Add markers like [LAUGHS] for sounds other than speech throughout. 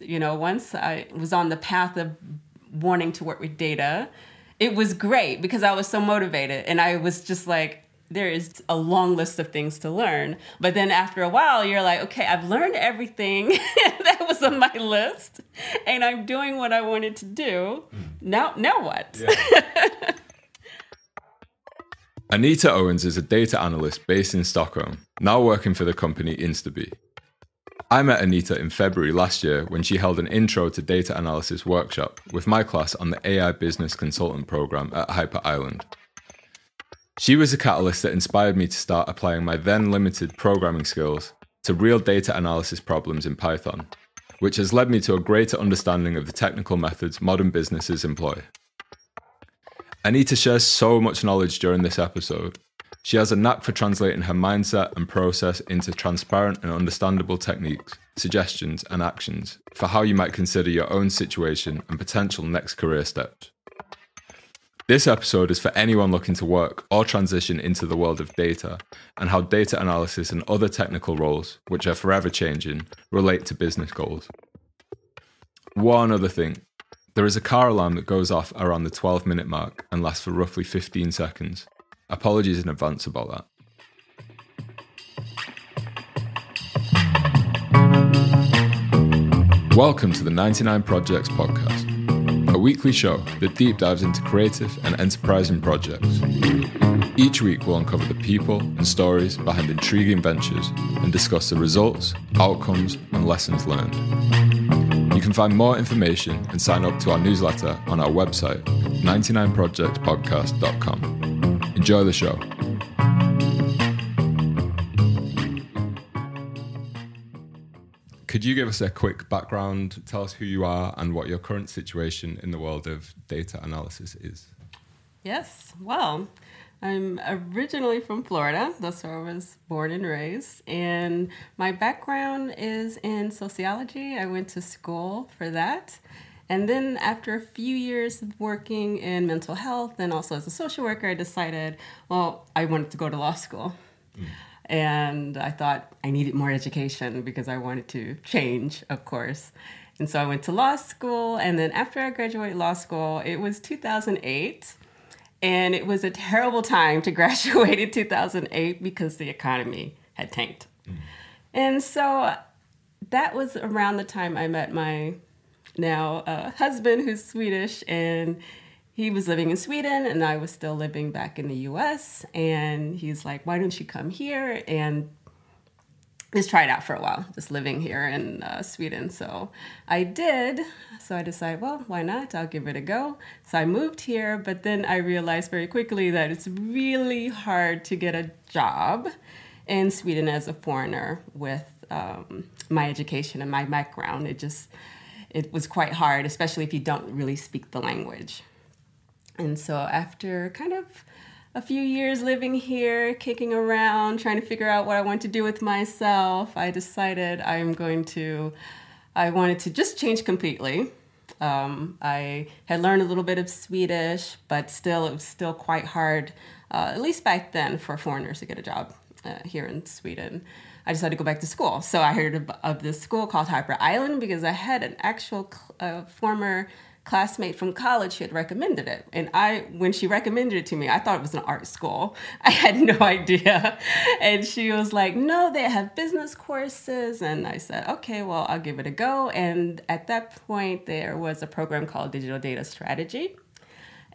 you know, once I was on the path of wanting to work with data, it was great because I was so motivated and I was just like, there is a long list of things to learn. But then after a while, you're like, okay, I've learned everything [LAUGHS] that was on my list, and I'm doing what I wanted to do. Hmm. Now, now what? Yeah. [LAUGHS] Anita Owens is a data analyst based in Stockholm, now working for the company Instabee. I met Anita in February last year when she held an intro to data analysis workshop with my class on the AI Business Consultant program at Hyper Island. She was a catalyst that inspired me to start applying my then limited programming skills to real data analysis problems in Python, which has led me to a greater understanding of the technical methods modern businesses employ. Anita shares so much knowledge during this episode, she has a knack for translating her mindset and process into transparent and understandable techniques, suggestions, and actions for how you might consider your own situation and potential next career steps. This episode is for anyone looking to work or transition into the world of data and how data analysis and other technical roles, which are forever changing, relate to business goals. One other thing there is a car alarm that goes off around the 12 minute mark and lasts for roughly 15 seconds. Apologies in advance about that. Welcome to the 99 Projects Podcast, a weekly show that deep dives into creative and enterprising projects. Each week, we'll uncover the people and stories behind intriguing ventures and discuss the results, outcomes, and lessons learned. You can find more information and sign up to our newsletter on our website, 99projectspodcast.com. Enjoy the show. Could you give us a quick background? Tell us who you are and what your current situation in the world of data analysis is. Yes. Well, I'm originally from Florida. That's where I was born and raised. And my background is in sociology. I went to school for that. And then after a few years of working in mental health and also as a social worker, I decided, well, I wanted to go to law school. Mm. And I thought I needed more education because I wanted to change, of course. And so I went to law school. And then after I graduated law school, it was 2008. And it was a terrible time to [LAUGHS] graduate in 2008 because the economy had tanked. Mm. And so that was around the time I met my now a husband who's Swedish, and he was living in Sweden, and I was still living back in the U.S. And he's like, "Why don't you come here and just try it out for a while, just living here in uh, Sweden?" So I did. So I decided, well, why not? I'll give it a go. So I moved here, but then I realized very quickly that it's really hard to get a job in Sweden as a foreigner with um, my education and my background. It just it was quite hard, especially if you don't really speak the language. And so after kind of a few years living here, kicking around, trying to figure out what I want to do with myself, I decided I'm going to, I wanted to just change completely. Um, I had learned a little bit of Swedish, but still, it was still quite hard, uh, at least back then, for foreigners to get a job uh, here in Sweden. I decided to go back to school. So I heard of, of this school called Hyper Island because I had an actual uh, former classmate from college who had recommended it. And I, when she recommended it to me, I thought it was an art school. [LAUGHS] I had no idea. And she was like, no, they have business courses. And I said, okay, well, I'll give it a go. And at that point, there was a program called Digital Data Strategy.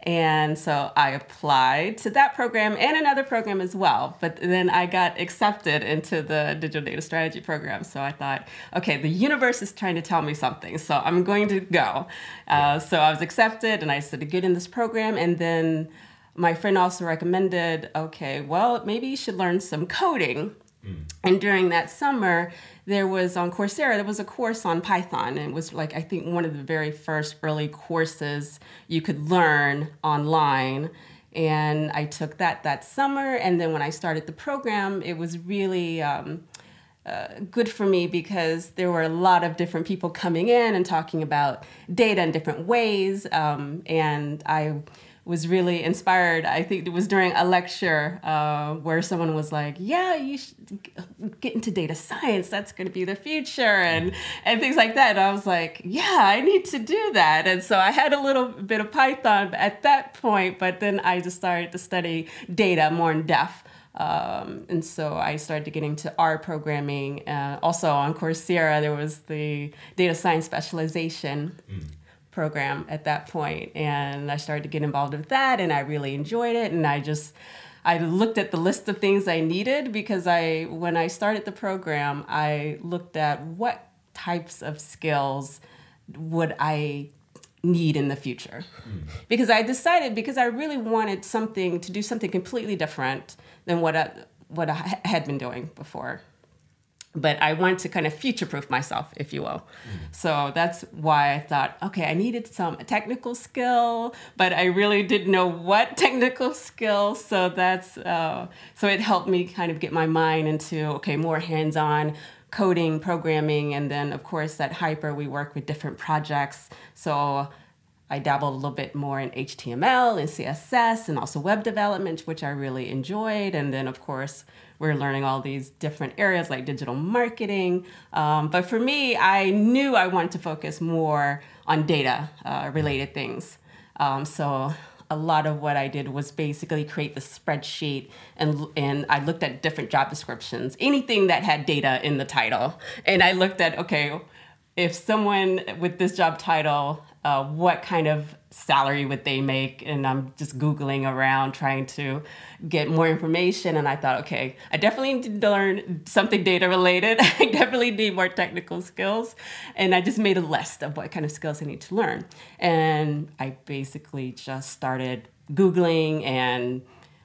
And so I applied to that program and another program as well. But then I got accepted into the digital data strategy program. So I thought, okay, the universe is trying to tell me something. So I'm going to go. Uh, so I was accepted and I said to get in this program. And then my friend also recommended, okay, well, maybe you should learn some coding. Mm. And during that summer, there was on Coursera, there was a course on Python. And it was like, I think, one of the very first early courses you could learn online. And I took that that summer. And then when I started the program, it was really um, uh, good for me because there were a lot of different people coming in and talking about data in different ways. Um, and I was really inspired. I think it was during a lecture uh, where someone was like, "Yeah, you should get into data science. That's going to be the future," and and things like that. And I was like, "Yeah, I need to do that." And so I had a little bit of Python at that point, but then I just started to study data more in depth. Um, and so I started getting to R programming. Uh, also on Coursera, there was the data science specialization. Mm program at that point and I started to get involved with that and I really enjoyed it and I just I looked at the list of things I needed because I when I started the program I looked at what types of skills would I need in the future. Mm. Because I decided because I really wanted something to do something completely different than what I, what I had been doing before but I want to kind of future proof myself, if you will. Mm. So that's why I thought, okay, I needed some technical skill, but I really didn't know what [LAUGHS] technical skill. So that's uh, so it helped me kind of get my mind into okay, more hands on coding, programming, and then of course at Hyper we work with different projects. So I dabbled a little bit more in HTML and CSS and also web development, which I really enjoyed. And then, of course, we're learning all these different areas like digital marketing. Um, but for me, I knew I wanted to focus more on data uh, related things. Um, so a lot of what I did was basically create the spreadsheet and and I looked at different job descriptions, anything that had data in the title. And I looked at okay, if someone with this job title uh, what kind of salary would they make? And i'm just googling around trying to get more information. And i thought okay i definitely need to learn something data related. [LAUGHS] I definitely need more technical skills. And i just made a list of what kind of skills i need to learn. And i basically just started googling and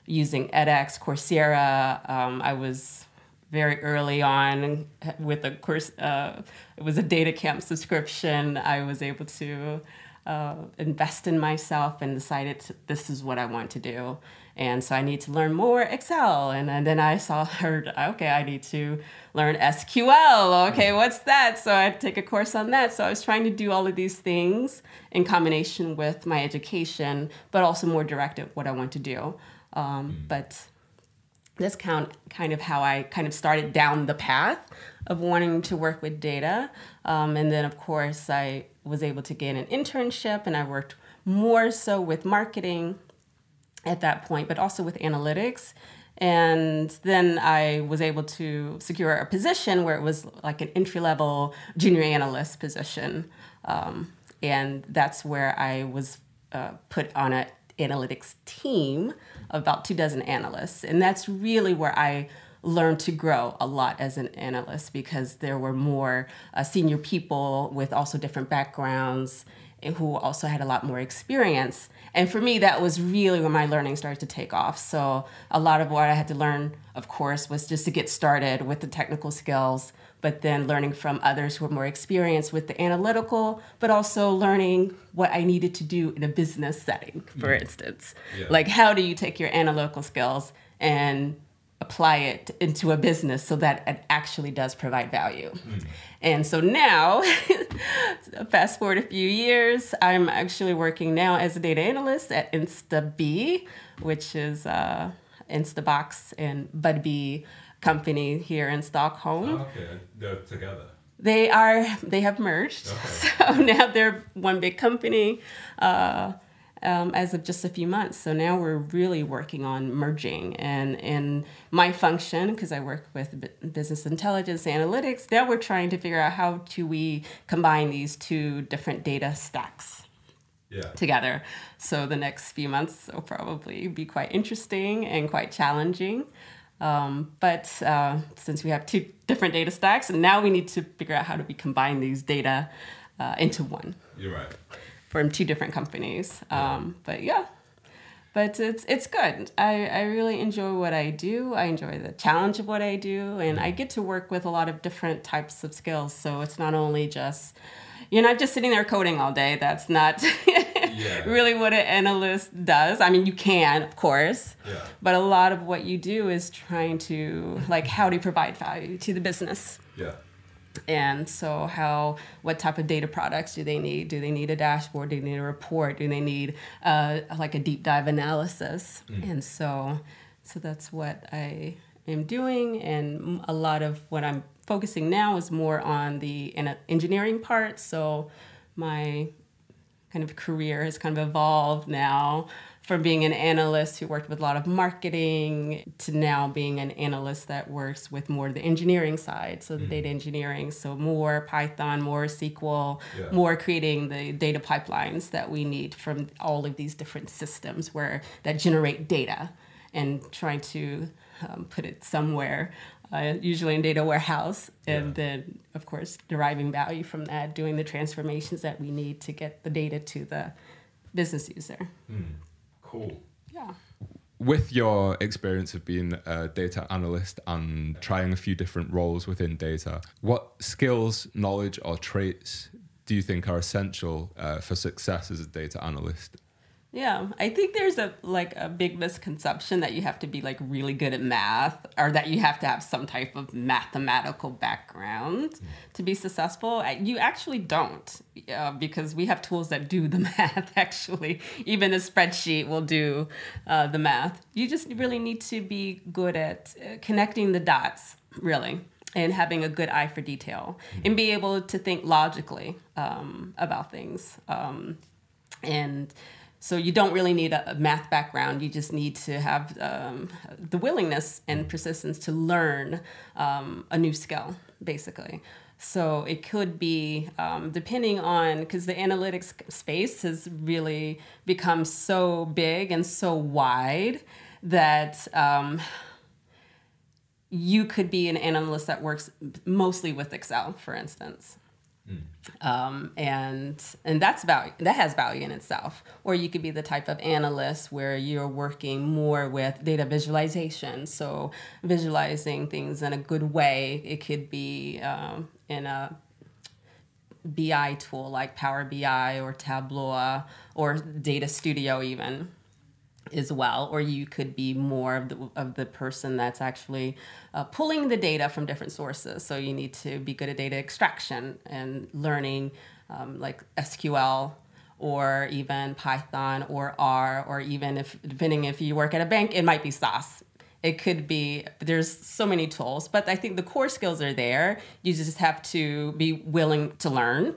using edx coursera. Um, i was very early on with a course uh, it was a data camp subscription. I was able to uh, invest in myself and decided to, this is what i want to do. And so i need to learn more excel. And, and then i saw [LAUGHS] heard okay i need to learn sql okay what's that? So i take a course on that. So i was trying to do all of these things in combination with my education but also more directed what i want to do. Um, mm. but this count kind of how I kind of started down the path of wanting to work with data. Um, and then, of course, I was able to gain an internship and I worked more so with marketing at that point, but also with analytics. And then I was able to secure a position where it was like an entry level junior analyst position. Um, and that's where I was uh, put on an analytics team about two dozen analysts. And that's really where I learned to grow a lot as an analyst because there were more uh, senior people with also different backgrounds who also had a lot more experience. And for me, that was really where my learning started to take off. So a lot of what I had to learn, of course, was just to get started with the technical skills, but then learning from others who are more experienced with the analytical, but also learning what I needed to do in a business setting, for mm. instance. Yeah. Like, how do you take your analytical skills and apply it into a business so that it actually does provide value? Mm. And so now, [LAUGHS] fast forward a few years, I'm actually working now as a data analyst at InstaBee, which is uh, Instabox and Budbee company here in Stockholm. Oh, okay, they're together. They are. They have merged. Okay. [LAUGHS] So now they're one big company. Uh, um, as of just a few months. So now we're really working on merging. And in my function, because I work with business intelligence analytics, now we're trying to figure out how do we combine these two different data stacks. Yeah. Together. So the next few months will probably be quite interesting and quite challenging. Um, but uh, since we have two different data stacks, and now we need to figure out how do we combine these data uh, into one. You're right. From two different companies. Um, but yeah, but it's it's good. I, I really enjoy what I do. I enjoy the challenge of what I do, and I get to work with a lot of different types of skills. So it's not only just you're not just sitting there coding all day. That's not [LAUGHS] [LAUGHS] yeah. really what an analyst does. I mean, you can, of course, yeah. but a lot of what you do is trying to, like, how do you provide value to the business? Yeah. And so, how, what type of data products do they need? Do they need a dashboard? Do they need a report? Do they need uh, like a deep dive analysis? Mm. And so, so that's what I am doing. And a lot of what I'm focusing now is more on the engineering part. So, my kind of career has kind of evolved now from being an analyst who worked with a lot of marketing to now being an analyst that works with more the engineering side, so the mm data engineering, so more Python, more SQL, yeah. more creating the data pipelines that we need from all of these different systems where that generate data and trying to um, put it somewhere uh, usually in data warehouse, and yeah. then of course deriving value from that, doing the transformations that we need to get the data to the business user. Mm. Cool. Yeah. With your experience of being a data analyst and trying a few different roles within data, what skills, knowledge, or traits do you think are essential uh, for success as a data analyst yeah, I think there's a like a big misconception that you have to be like really good at math or that you have to have some type of mathematical background mm. to be successful. You actually don't uh, because we have tools that do the [LAUGHS] math actually. Even a spreadsheet will do uh, the math. You just really need to be good at uh, connecting the dots, really and having a good eye for detail mm. and be able to think logically um, about things um, and so you don't really need a, math background. You just need to have um, the willingness and persistence to learn um, a new skill, basically. So it could be um, depending on because the analytics space has really become so big and so wide that um, you could be an analyst that works mostly with Excel, for instance. Um, and and that's value that has value in itself. Or you could be the type of analyst where you're working more with data visualization, so visualizing things in a good way. It could be um, in a BI tool like Power BI or Tableau or Data Studio even as well, or you could be more of the, of the person that's actually uh, pulling the data from different sources. So you need to be good at data extraction and learning um, like SQL or even Python or R, or even if depending if you work at a bank, it might be SAS. It could be, there's so many tools, but I think the core skills are there. You just have to be willing to learn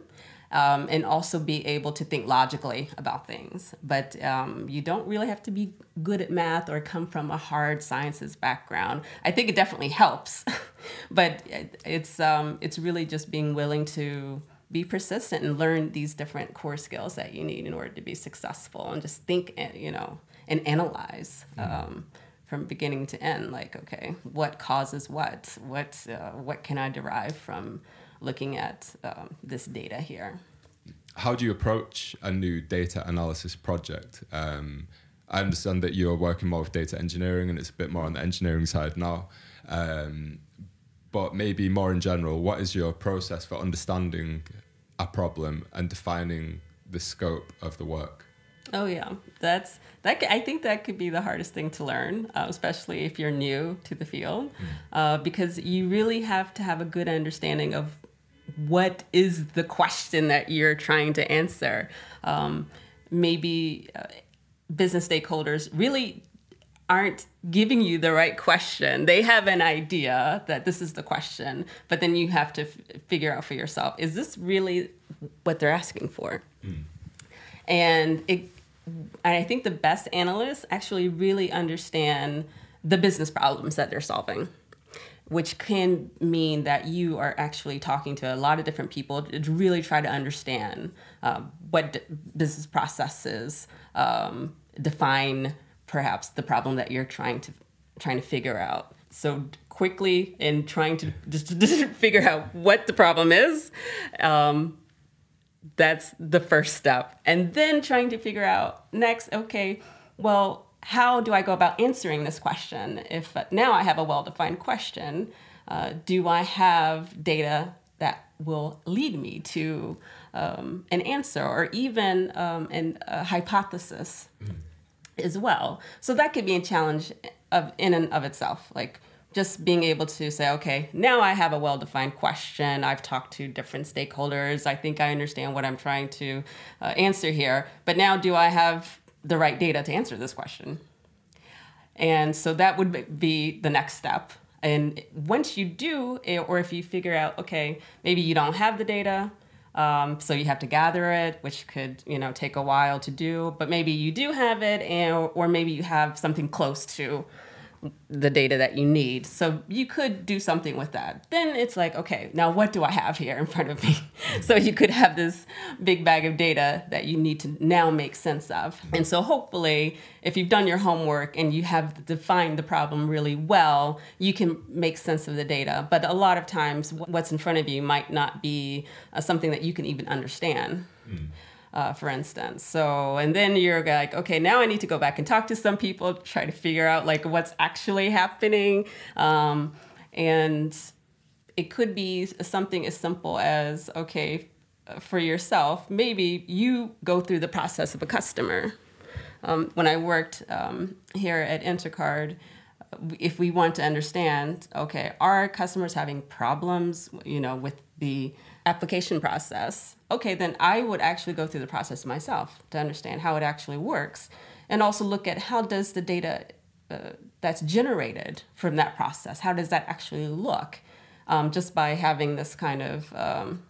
um, and also be able to think logically about things. But um, you don't really have to be good at math or come from a hard sciences background. I think it definitely helps, [LAUGHS] but it's um, it's really just being willing to be persistent and learn these different core skills that you need in order to be successful and just think eh, you know and analyze mm-hmm. um, from beginning to end like okay what causes what what uh, what can i derive from looking at um, this data here. How do you approach a new data analysis project? Um, I understand that you're working more with data engineering and it's a bit more on the engineering side now. Um, but maybe more in general, what is your process for understanding a problem and defining the scope of the work? Oh yeah, that's that. I think that could be the hardest thing to learn, uh, especially if you're new to the field, mm. uh, because you really have to have a good understanding of what is the question that you're trying to answer. Um, maybe uh, business stakeholders really aren't giving you the right question. They have an idea that this is the question, but then you have to f- figure out for yourself is this really what they're asking for? Mm. And it I think the best analysts actually really understand the business problems that they're solving which can mean that you are actually talking to a lot of different people to really try to understand uh, what d- business processes um, define perhaps the problem that you're trying to trying to figure out. So quickly in trying to [LAUGHS] just, just [LAUGHS] figure out what the problem is um, that's the first step. And then trying to figure out next okay well how do I go about answering this question? If now I have a well defined question, uh, do I have data that will lead me to um, an answer or even um, an, a hypothesis mm. as well? So that could be a challenge of in and of itself. Like, just being able to say, okay, now I have a well defined question. I've talked to different stakeholders. I think I understand what I'm trying to uh, answer here. But now, do I have the right data to answer this question? And so that would be the next step. And once you do, eh, or if you figure out, okay, maybe you don't have the data, um, so you have to gather it, which could you know take a while to do. But maybe you do have it, and or maybe you have something close to the data that you need. So you could do something with that. Then it's like, okay, now what do I have here in front of me? [LAUGHS] so you could have this big bag of data that you need to now make sense of. And so hopefully, if you've done your homework and you have defined the problem really well, you can make sense of the data. But a lot of times, what's in front of you might not be uh, something that you can even understand. Mm uh, for instance. So, and then you're like, okay, now I need to go back and talk to some people, try to figure out like what's actually happening. Um, and it could be something as simple as, okay, for yourself, maybe you go through the process of a customer. Um, when I worked um, here at EnterCard, if we want to understand, okay, are customers having problems, you know, with the application process, okay, then I would actually go through the process myself to understand how it actually works and also look at how does the data uh, that's generated from that process, how does that actually look? Um, just by having this kind of um,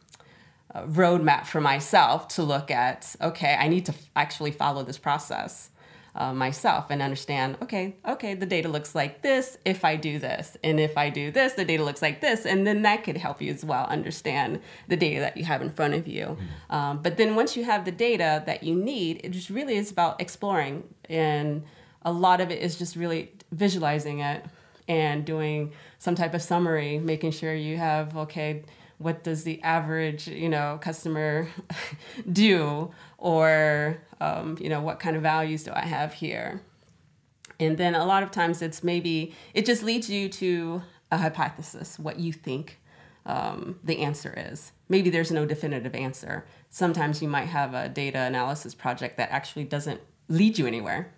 uh, roadmap for myself to look at, okay, I need to f- actually follow this process uh, myself and understand okay okay the data looks like this if i do this and if i do this the data looks like this and then that could help you as well understand the data that you have in front of you mm-hmm. um, but then once you have the data that you need it just really is about exploring and a lot of it is just really visualizing it and doing some type of summary making sure you have okay what does the average you know customer [LAUGHS] do? Or um, you know what kind of values do i have here? And then a lot of times it's maybe it just leads you to a hypothesis what you think um, the answer is. Maybe there's no definitive answer. Sometimes you might have a data analysis project that actually doesn't lead you anywhere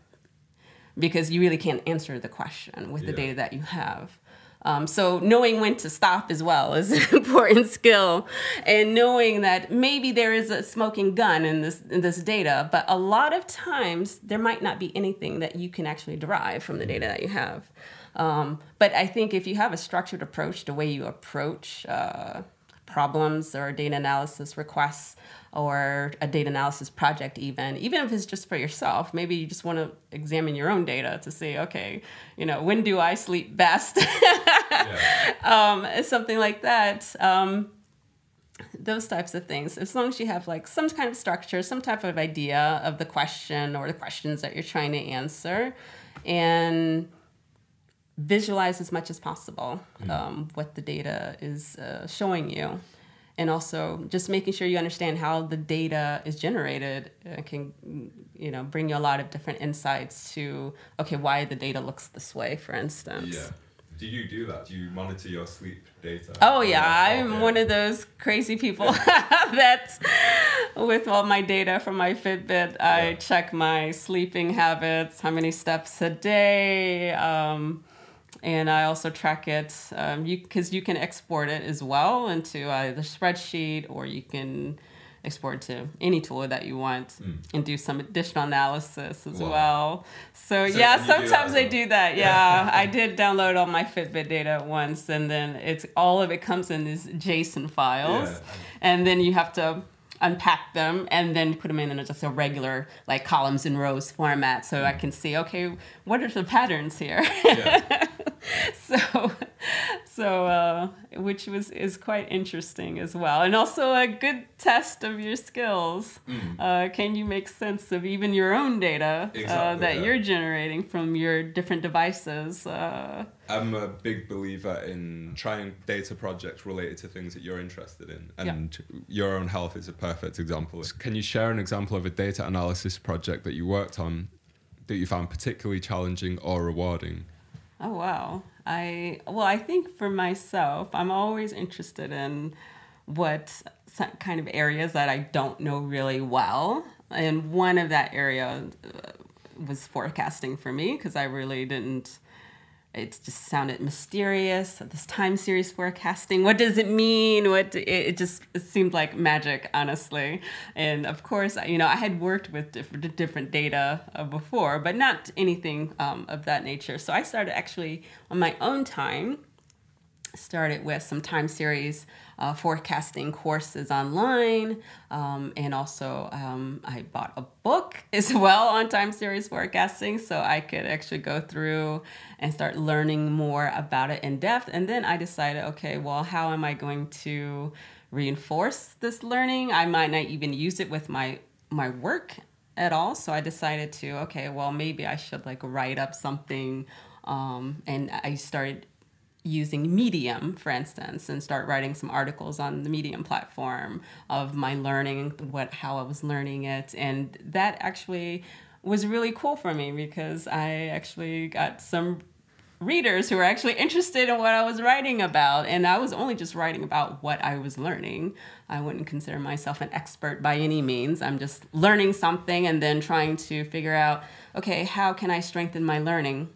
because you really can't answer the question with yeah. the data that you have um, so knowing when to stop as well is [LAUGHS] an important skill, and knowing that maybe there is a smoking gun in this in this data, but a lot of times there might not be anything that you can actually derive from the data that you have. Um, but I think if you have a structured approach, the way you approach uh, problems or data analysis requests or a data analysis project even even if it's just for yourself. Maybe you just want to examine your own data to see okay you know when do i sleep best? Yeah. [LAUGHS] um, something like that um, those types of things. As long as you have like some kind of structure some type of idea of the question or the questions that you're trying to answer. And visualize as much as possible mm. um, what the data is uh, showing you. And also just making sure you understand how the data is generated uh, can you know bring you a lot of different insights to okay why the data looks this way for instance. Yeah. Do you do that? Do you monitor your sleep data? Oh yeah. I'm one of those crazy people [LAUGHS] that with all my data from my fitbit i yeah. check my sleeping habits how many steps a day um, and I also track it um, you because you can export it as well into either spreadsheet or you can export to any tool that you want mm. and do some additional analysis as wow. well. So, so yeah, sometimes I do that. [LAUGHS] Yeah, I did download all my Fitbit data at once, and then it's all of it comes in these JSON files, yeah. and then you have to unpack them and then put them in, in just a regular like columns and rows format so mm. I can see okay what are the patterns here yeah. [LAUGHS] [LAUGHS] so so uh, which was is quite interesting as well and also a good test of your skills mm. uh, can you make sense of even your own data uh, exactly, uh, that yeah. you're generating from your different devices uh, I'm a big believer in trying data projects related to things that you're interested in, and yeah. your own health is a perfect example. Can you share an example of a data analysis project that you worked on that you found particularly challenging or rewarding? Oh wow! I well, I think for myself, I'm always interested in what kind of areas that I don't know really well, and one of that area uh, was forecasting for me because I really didn't it just sounded mysterious. This time series forecasting, what does it mean? What it, it just it seemed like magic, honestly. And of course, you know, I had worked with different, different data uh, before, but not anything um, of that nature. So I started actually on my own time started with some time series uh, forecasting courses online. Um, and also um, i bought a book [LAUGHS] as well on time series forecasting so i could actually go through and start learning more about it in depth. And then i decided okay well how am i going to reinforce this learning? I might not even use it with my my work at all. So i decided to okay well maybe i should like write up something um, and i started using Medium, for instance, and start writing some articles on the Medium platform of my learning, what how I was learning it, and that actually was really cool for me because I actually got some readers who were actually interested in what I was writing about, and I was only just writing about what I was learning. I wouldn't consider myself an expert by any means. I'm just learning something and then trying to figure out, okay, how can I strengthen my learning?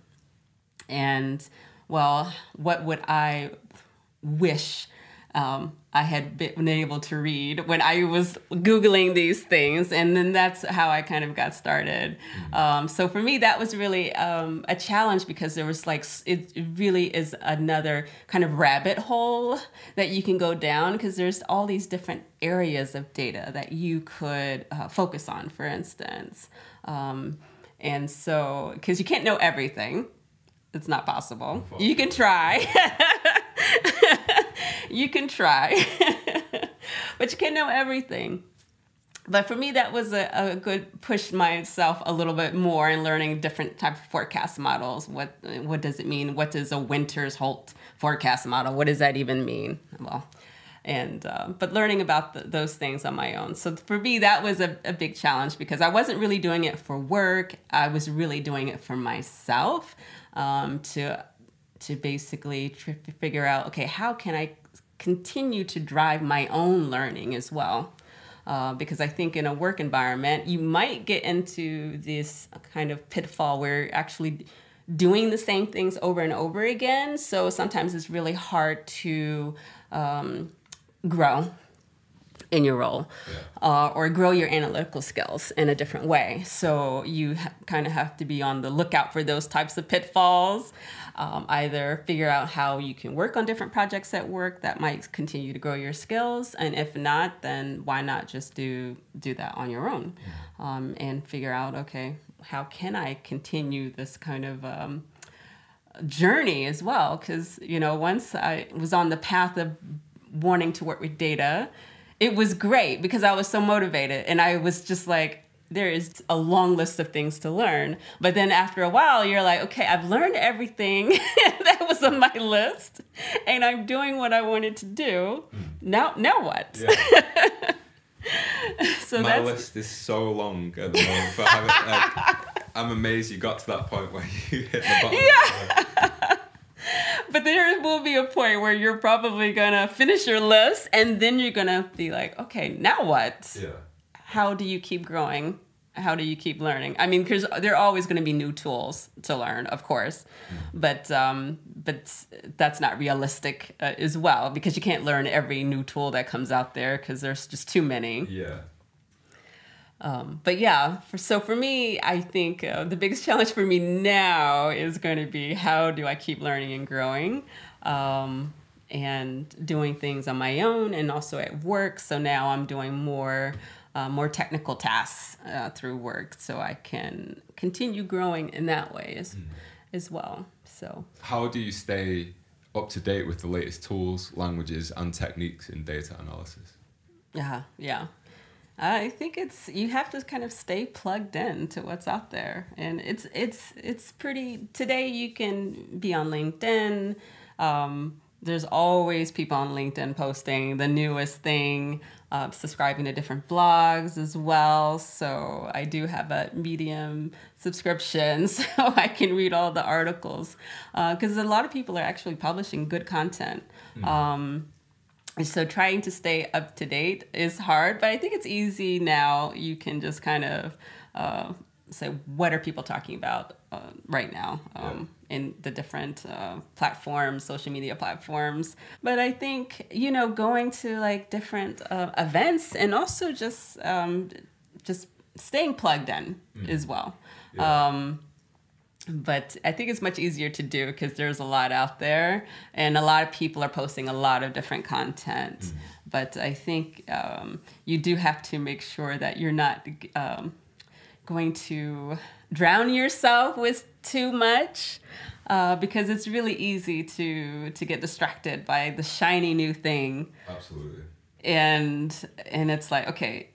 And well, what would I wish um, I had been able to read when I was Googling these things. And then that's how I kind of got started. Mm-hmm. Um, so for me, that was really um, a challenge because there was like, it really is another kind of rabbit hole that you can go down because there's all these different areas of data that you could uh, focus on, for instance. Um, and so, because you can't know everything it's not possible. You can try. [LAUGHS] you can try. [LAUGHS] but you can't know everything. But for me, that was a, a good push myself a little bit more in learning different type of forecast models. What what does it mean? What does a Winters Holt forecast model? What does that even mean? Well, and uh, but learning about the, those things on my own so for me that was a, a big challenge because i wasn't really doing it for work i was really doing it for myself um, to to basically tr- figure out okay how can I continue to drive my own learning as well. Uh, because I think in a work environment, you might get into this kind of pitfall where you're actually doing the same things over and over again. So sometimes it's really hard to um, grow in your role yeah. uh, or grow your analytical skills in a different way. So you ha- kind of have to be on the lookout for those types of pitfalls. Um, either figure out how you can work on different projects at work that might continue to grow your skills, and if not, then why not just do do that on your own, um, and figure out okay, how can I continue this kind of um, journey as well? Because you know, once I was on the path of wanting to work with data it was great because I was so motivated and I was just like, there is a long list of things to learn. But then after a while, you're like, okay, I've learned everything [LAUGHS] that was on my list, and I'm doing what I wanted to do. Hmm. Now, now what? Yeah. [LAUGHS] so my list is so long at the moment. Like, I'm amazed you got to that point where you hit the bottom. [LAUGHS] Yeah [LAUGHS] but there will be a point where you're probably gonna finish your list and then you're gonna be like, okay, now what? Yeah. How do you keep growing? How do you keep learning? I mean, because there are always going to be new tools to learn, of course, mm. but um, but that's not realistic uh, as well because you can't learn every new tool that comes out there because there's just too many. Yeah. Um, but yeah, for, so for me, I think uh, the biggest challenge for me now is going to be how do I keep learning and growing um, and doing things on my own and also at work. So now I'm doing more. Uh, more technical tasks uh, through work, so I can continue growing in that way as, mm. as well. So, how do you stay up to date with the latest tools, languages, and techniques in data analysis? Yeah, yeah. I think it's you have to kind of stay plugged in to what's out there, and it's it's it's pretty. Today you can be on LinkedIn. Um, there's always people on LinkedIn posting the newest thing, uh, subscribing to different blogs as well. So I do have a Medium subscription, [LAUGHS] so I can read all the articles because uh, a lot of people are actually publishing good content. Mm-hmm. Um, so trying to stay up to date is hard but i think it's easy now you can just kind of uh, say what are people talking about uh, right now um, yeah. in the different uh, platforms social media platforms but i think you know going to like different uh, events and also just um, just staying plugged in mm. as well yeah. um, but I think it's much easier to do because there's a lot out there, and a lot of people are posting a lot of different content. Mm. But I think um, you do have to make sure that you're not um, going to drown yourself with too much uh, because it's really easy to to get distracted by the shiny new thing absolutely and and it's like okay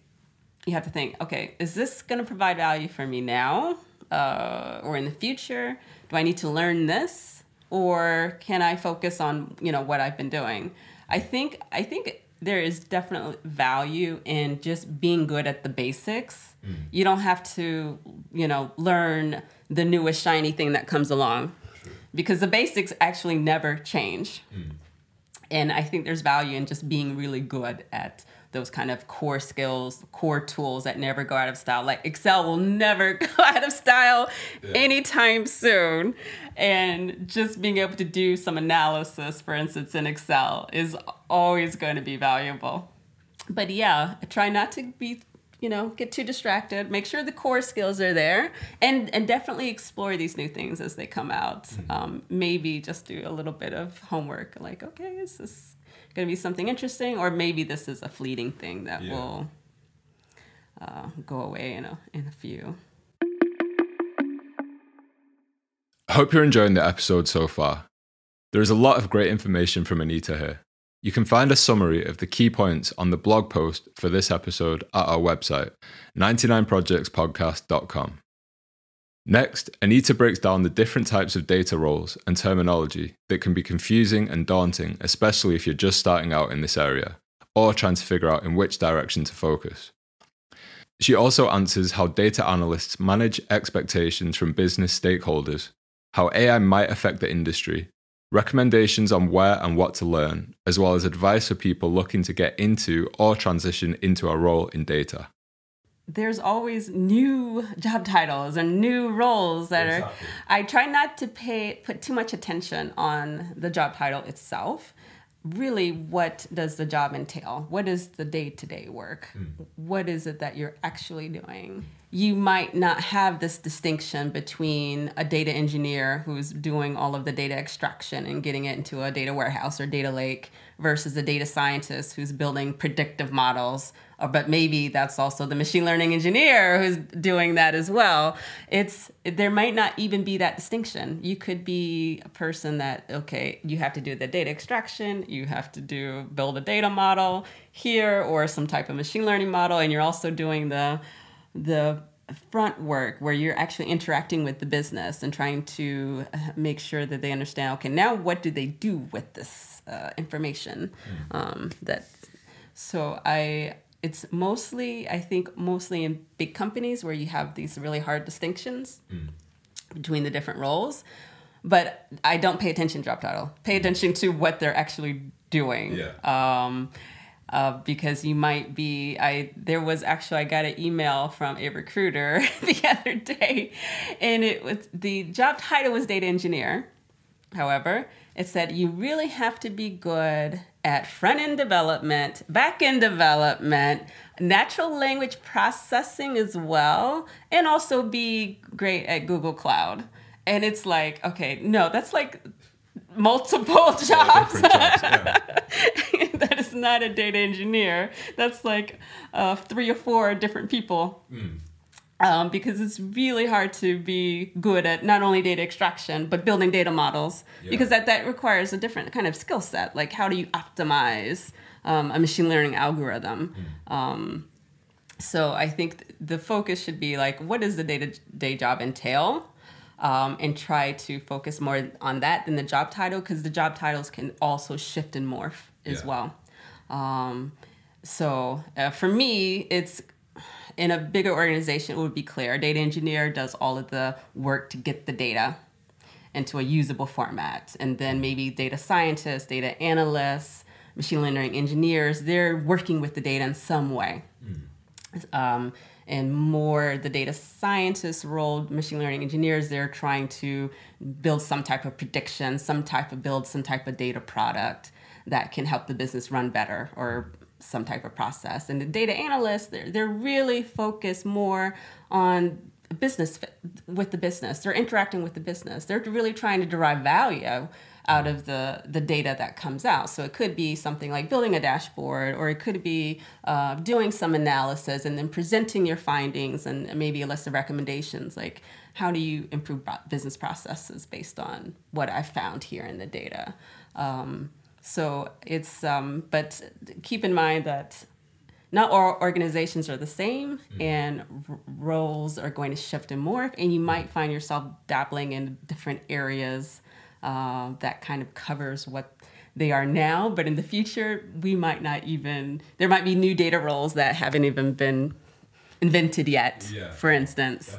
you have to think okay is this going to provide value for me now uh, or in the future do i need to learn this or can i focus on you know what i've been doing i think i think there is definitely value in just being good at the basics. Mm. You don't have to, you know, learn the newest shiny thing that comes along sure. because the basics actually never change. Mm. And I think there's value in just being really good at those kind of core skills, core tools that never go out of style. Like Excel will never [LAUGHS] go out of style yeah. anytime soon. And just being able to do some analysis, for instance, in Excel is always going to be valuable. But yeah, try not to be you know get too distracted make sure the core skills are there and and definitely explore these new things as they come out mm-hmm. um, maybe just do a little bit of homework like okay is this going to be something interesting, or maybe this is a fleeting thing that yeah. will uh, go away in a in a few. I hope you're enjoying the episode so far. There is a lot of great information from Anita here. You can find a summary of the key points on the blog post for this episode at our website, 99projectspodcast.com. Next, Anita breaks down the different types of data roles and terminology that can be confusing and daunting, especially if you're just starting out in this area or trying to figure out in which direction to focus. She also answers how data analysts manage expectations from business stakeholders, how AI might affect the industry, recommendations on where and what to learn, as well as advice for people looking to get into or transition into a role in data there's always new job titles and new roles that exactly. are i try not to pay put too much attention on the job title itself really what does the job entail what is the day-to-day work mm. what is it that you're actually doing you might not have this distinction between a data engineer who's doing all of the data extraction and getting it into a data warehouse or data lake versus a data scientist who's building predictive models. Or but maybe that's also the machine learning engineer who's doing that as well. It's there might not even be that distinction. You could be a person that okay you have to do the data extraction you have to do build a data model here or some type of machine learning model and you're also doing the the front work where you're actually interacting with the business and trying to uh, make sure that they understand okay now what do they do with this uh, information mm. um, that so i it's mostly i think mostly in big companies where you have these really hard distinctions mm. between the different roles but i don't pay attention to job title pay attention to what they're actually doing yeah. um, uh, because you might be i there was actually i got an email from a recruiter [LAUGHS] the other day and it was the job title was data engineer however it said you really have to be good at front end development, back end development, natural language processing as well, and also be great at Google Cloud. And it's like, okay, no, that's like multiple jobs. jobs yeah. [LAUGHS] that is not a data engineer. That's like uh, three or four different people. Mm um, because it's really hard to be good at not only data extraction but building data models yeah. because that, that requires a different kind of skill set like how do you optimize um, a machine learning algorithm mm. um, so i think the focus should be like what does the day-to-day job entail um, and try to focus more on that than the job title because the job titles can also shift and morph as yeah. well um, so uh, for me it's in a bigger organization, it would be clear. A data engineer does all of the work to get the data into a usable format. And then maybe data scientists, data analysts, machine learning engineers, they're working with the data in some way. Mm. Um, and more the data scientists role, machine learning engineers, they're trying to build some type of prediction, some type of build some type of data product that can help the business run better or some type of process. And the data analysts, they're, they're really focused more on business with the business. They're interacting with the business. They're really trying to derive value out of the, the data that comes out. So it could be something like building a dashboard, or it could be uh, doing some analysis and then presenting your findings and maybe a list of recommendations like how do you improve business processes based on what I found here in the data. Um, so it's, um, but keep in mind that not all organizations are the same mm-hmm. and r- roles are going to shift and morph and you might find yourself dabbling in different areas uh, that kind of covers what they are now. But in the future, we might not even, there might be new data roles that haven't even been invented yet, yeah, for instance. Yeah.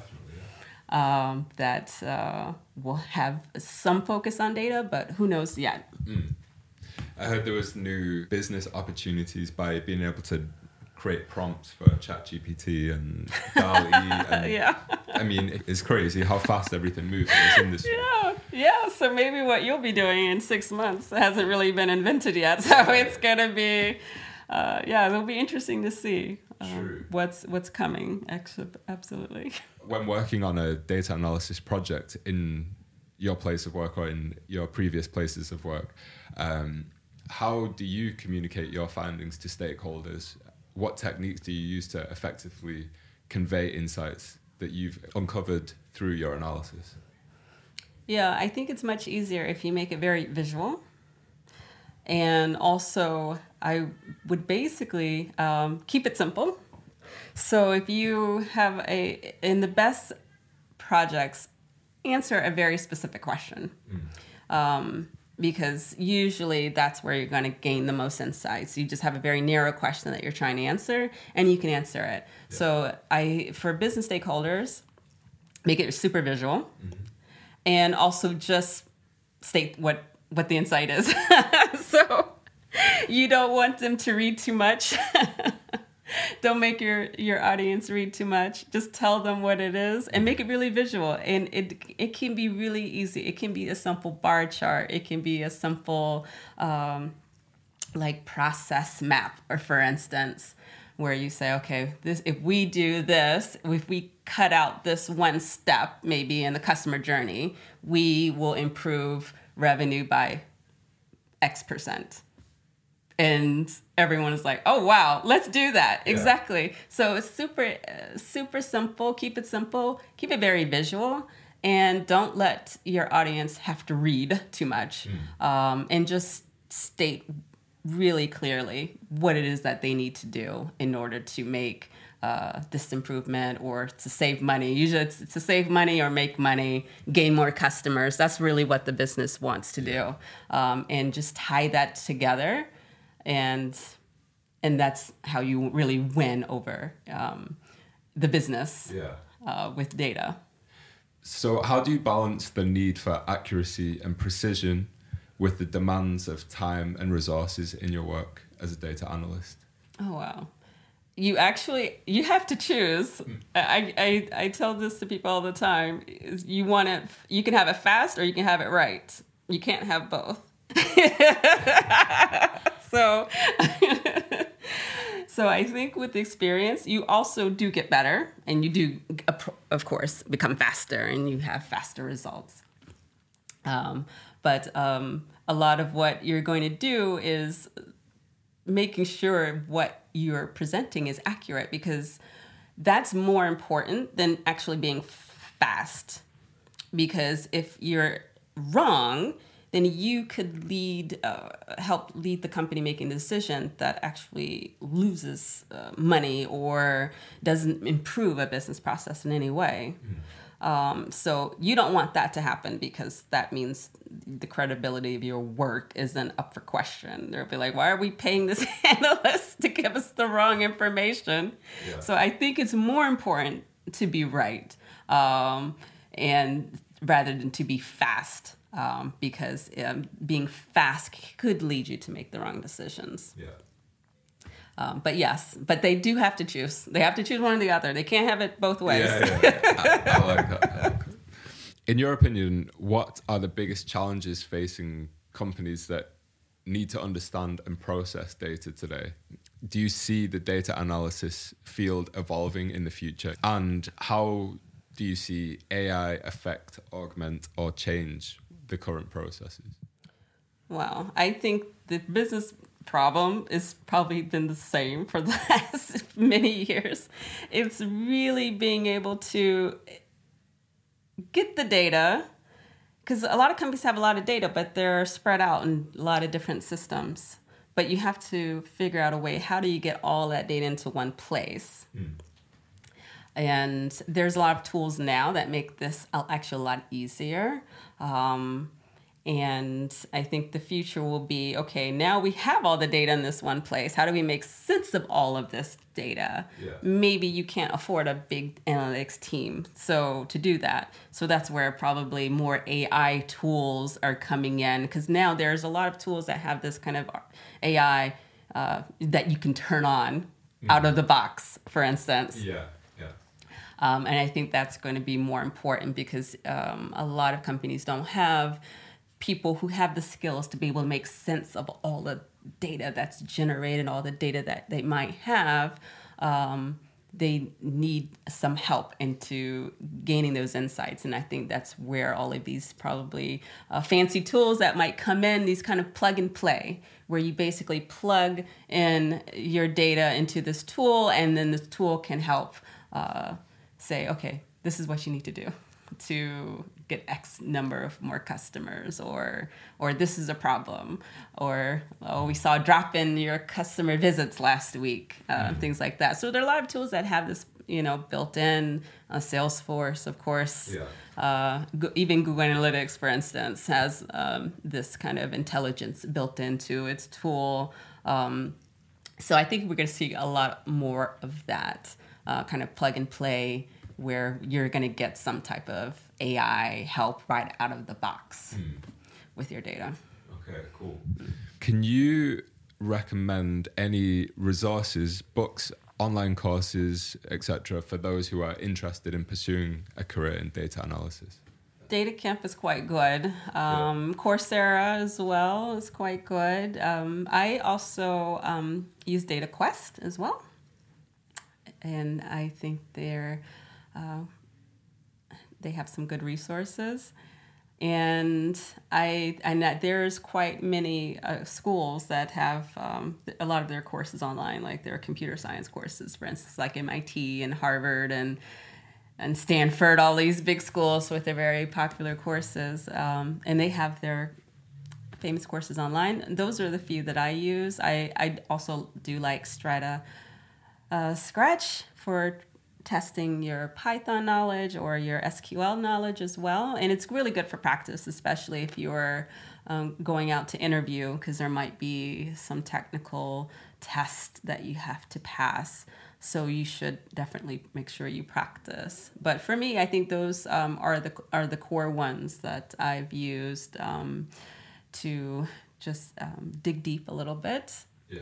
Um, that uh, will have some focus on data, but who knows yet. Mm. I heard there was new business opportunities by being able to create prompts for ChatGPT and DALL-E. [LAUGHS] and, yeah. I mean, it's crazy how fast everything moves in this industry. Yeah, yeah. So maybe what you'll be doing in six months hasn't really been invented yet. So it's gonna be, uh, yeah, it'll be interesting to see um, what's what's coming. Absolutely. [LAUGHS] When working on a data analysis project in your place of work or in your previous places of work. Um, how do you communicate your findings to stakeholders what techniques do you use to effectively convey insights that you've uncovered through your analysis? Yeah, I think it's much easier if you make it very visual. And also, I would basically um, keep it simple. So if you have a, in the best projects, answer a very specific question. Mm. Um, because usually that's where you're going to gain the most insights. You just have a very narrow question that you're trying to answer and you can answer it. Yeah. So I for business stakeholders make it super visual mm-hmm. and also just state what what the insight is. [LAUGHS] so you don't want them to read too much. [LAUGHS] [LAUGHS] don't make your your audience read too much. Just tell them what it is and make it really visual. And it it can be really easy. It can be a simple bar chart. It can be a simple um, like process map or for instance where you say okay this if we do this if we cut out this one step maybe in the customer journey we will improve revenue by x percent and everyone is like oh wow let's do that yeah. exactly so it's super uh, super simple keep it simple keep it very visual and don't let your audience have to read too much mm. um, and just state really clearly what it is that they need to do in order to make uh, this improvement or to save money. Usually it's, it's, to save money or make money, gain more customers. That's really what the business wants to do. Um, and just tie that together and and that's how you really win over um, the business yeah. uh, with data. So, how do you balance the need for accuracy and precision with the demands of time and resources in your work as a data analyst? Oh wow! You actually you have to choose. Hmm. I, I I tell this to people all the time. You want it. You can have it fast or you can have it right. You can't have both. [LAUGHS] so [LAUGHS] so I think with experience, you also do get better, and you do, of course, become faster, and you have faster results. Um, but um, a lot of what you're going to do is making sure what you're presenting is accurate because that's more important than actually being fast. Because if you're wrong, then you could lead, uh, help lead the company making the decision that actually loses uh, money or doesn't improve a business process in any way. Mm. Um, so you don't want that to happen because that means the credibility of your work isn't up for question. They'll be like, why are we paying this [LAUGHS] analyst to give us the wrong information? Yeah. So I think it's more important to be right um, and rather than to be fast um, because um, being fast could lead you to make the wrong decisions. Yeah. Um, but yes, but they do have to choose. They have to choose one or the other. They can't have it both ways. Yeah, yeah. I, I like that. I like that. In your opinion, what are the biggest challenges facing companies that need to understand and process data today? Do you see the data analysis field evolving in the future? And how do you see AI affect, augment, or change the current processes? Well, I think the business problem has probably been the same for the [LAUGHS] last many years. It's really being able to get the data because a lot of companies have a lot of data, but they're spread out in a lot of different systems. But you have to figure out a way how do you get all that data into one place? Mm. And there's a lot of tools now that make this actually a lot easier. Um, and I think the future will be okay, now we have all the data in this one place. How do we make sense of all of this data? Yeah. Maybe you can't afford a big analytics team. So to do that. So that's where probably more AI tools are coming in because now there's a lot of tools that have this kind of AI uh, that you can turn on mm-hmm. out of the box, for instance. Yeah. Um, and I think that's going to be more important because um, a lot of companies don't have people who have the skills to be able to make sense of all the data that's generated, all the data that they might have. Um, they need some help into gaining those insights. And I think that's where all of these probably uh, fancy tools that might come in, these kind of plug and play, where you basically plug in your data into this tool, and then this tool can help uh, say, okay, this is what you need to do [LAUGHS] to get X number of more customers, or or this is a problem, or oh we saw a drop in your customer visits last week, uh, mm-hmm. things like that. So there are a lot of tools that have this you know built in. Uh, Salesforce, of course, yeah. uh, go- even Google Analytics, for instance, has um, this kind of intelligence built into its tool. Um, so I think we're going to see a lot more of that uh, kind of plug and play where you're going to get some type of AI help right out of the box mm. with your data. Okay, cool. Can you recommend any resources, books, online courses, etc., for those who are interested in pursuing a career in data analysis? DataCamp is quite good. Um, yeah. Coursera as well is quite good. Um, I also um, use DataQuest as well. And I think they're uh, they have some good resources. And I, know there's quite many uh, schools that have um, a lot of their courses online, like their computer science courses, for instance, like MIT and Harvard and and Stanford, all these big schools with their very popular courses, um, and they have their famous courses online. Those are the few that I use. I, I also do like Strata uh, Scratch for testing your Python knowledge or your SQL knowledge as well. And it's really good for practice, especially if you're um, going out to interview, because there might be some technical test that you have to pass. So you should definitely make sure you practice. But for me, I think those um, are the are the core ones that I've used um, to just um, dig deep a little bit. Yeah.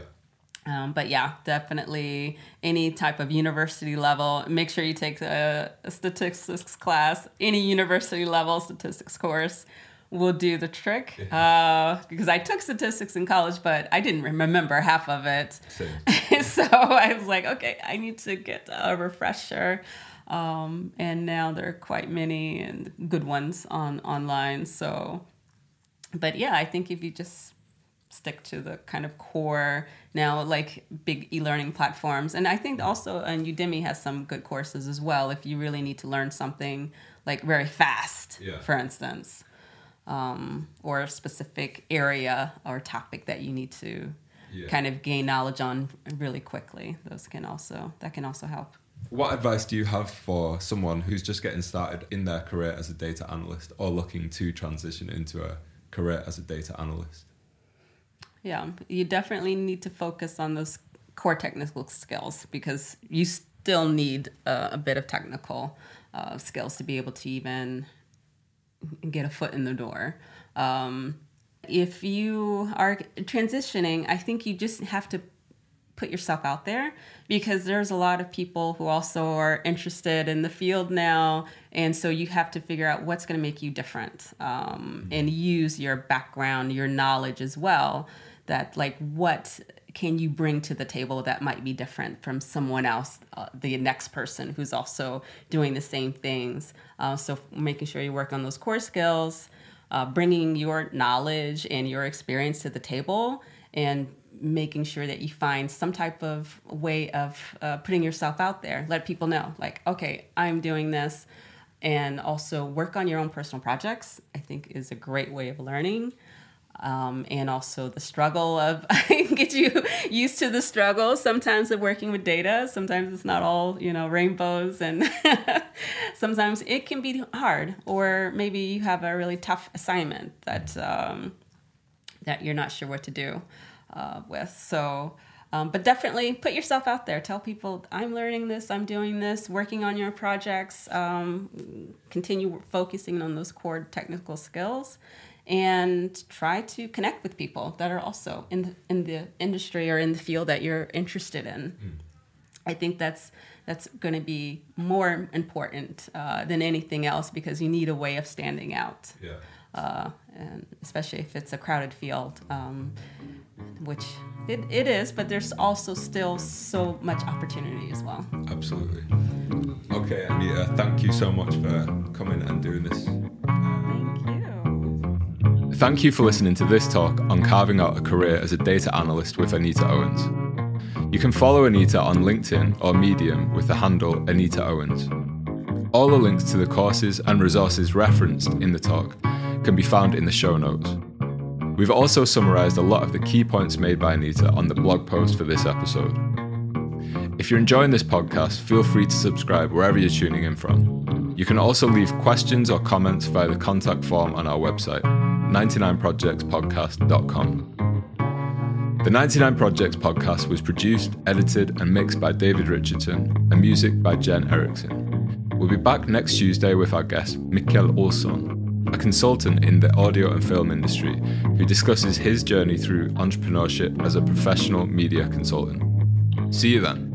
Um, but yeah, definitely any type of university level. Make sure you take a, a, statistics class. Any university level statistics course will do the trick. Uh, because I took statistics in college, but I didn't remember half of it. [LAUGHS] so I was like, okay, I need to get a refresher. Um, and now there are quite many and good ones on online. So, but yeah, I think if you just stick to the kind of core now like big e-learning platforms. And i think also and udemy has some good courses as well if you really need to learn something like very fast yeah. for instance um, or a specific area or topic that you need to yeah. kind of gain knowledge on really quickly. Those can also that can also help. What advice do you have for someone who's just getting started in their career as a data analyst or looking to transition into a career as a data analyst yeah, you definitely need to focus on those core technical skills because you still need uh, a bit of technical uh, skills to be able to even get a foot in the door. Um, if you are transitioning, I think you just have to put yourself out there because there's a lot of people who also are interested in the field now and so you have to figure out what's going to make you different um, and use your background your knowledge as well that like what can you bring to the table that might be different from someone else uh, the next person who's also doing the same things uh, so making sure you work on those core skills uh, bringing your knowledge and your experience to the table and making sure that you find some type of way of uh, putting yourself out there. Let people know, like, okay, I'm doing this. And also work on your own personal projects, I think is a great way of learning. Um, and also the struggle of [LAUGHS] get you used to the struggle sometimes of working with data sometimes it's not all you know rainbows and [LAUGHS] sometimes it can be hard or maybe you have a really tough assignment that um, that you're not sure what to do uh, with. So, um, but definitely put yourself out there. Tell people, I'm learning this, I'm doing this, working on your projects. Um, continue focusing on those core technical skills and try to connect with people that are also in the, in the industry or in the field that you're interested in. Mm. I think that's that's going to be more important uh, than anything else because you need a way of standing out. Yeah. Uh, and especially if it's a crowded field. Um, which it, it is, but there's also still so much opportunity as well. Absolutely. Okay, Anita, thank you so much for coming and doing this. Thank you. For listening to this talk on carving out a career as a data analyst with Anita Owens. You can follow Anita on LinkedIn or Medium with the handle Anita Owens. All the links to the courses and resources referenced in the talk can be found in the show notes. We've also summarised a lot of the key points made by Anita on the blog post for this episode. If you're enjoying this podcast, feel free to subscribe wherever you're tuning in from. You can also leave questions or comments via the contact form on our website, 99projectspodcast.com. The 99 Projects podcast was produced, edited, and mixed by David Richardson, and music by Jen Erickson. We'll be back next Tuesday with our guest, Mikkel Olsson, a consultant in the audio and film industry who discusses his journey through entrepreneurship as a professional media consultant. See you then.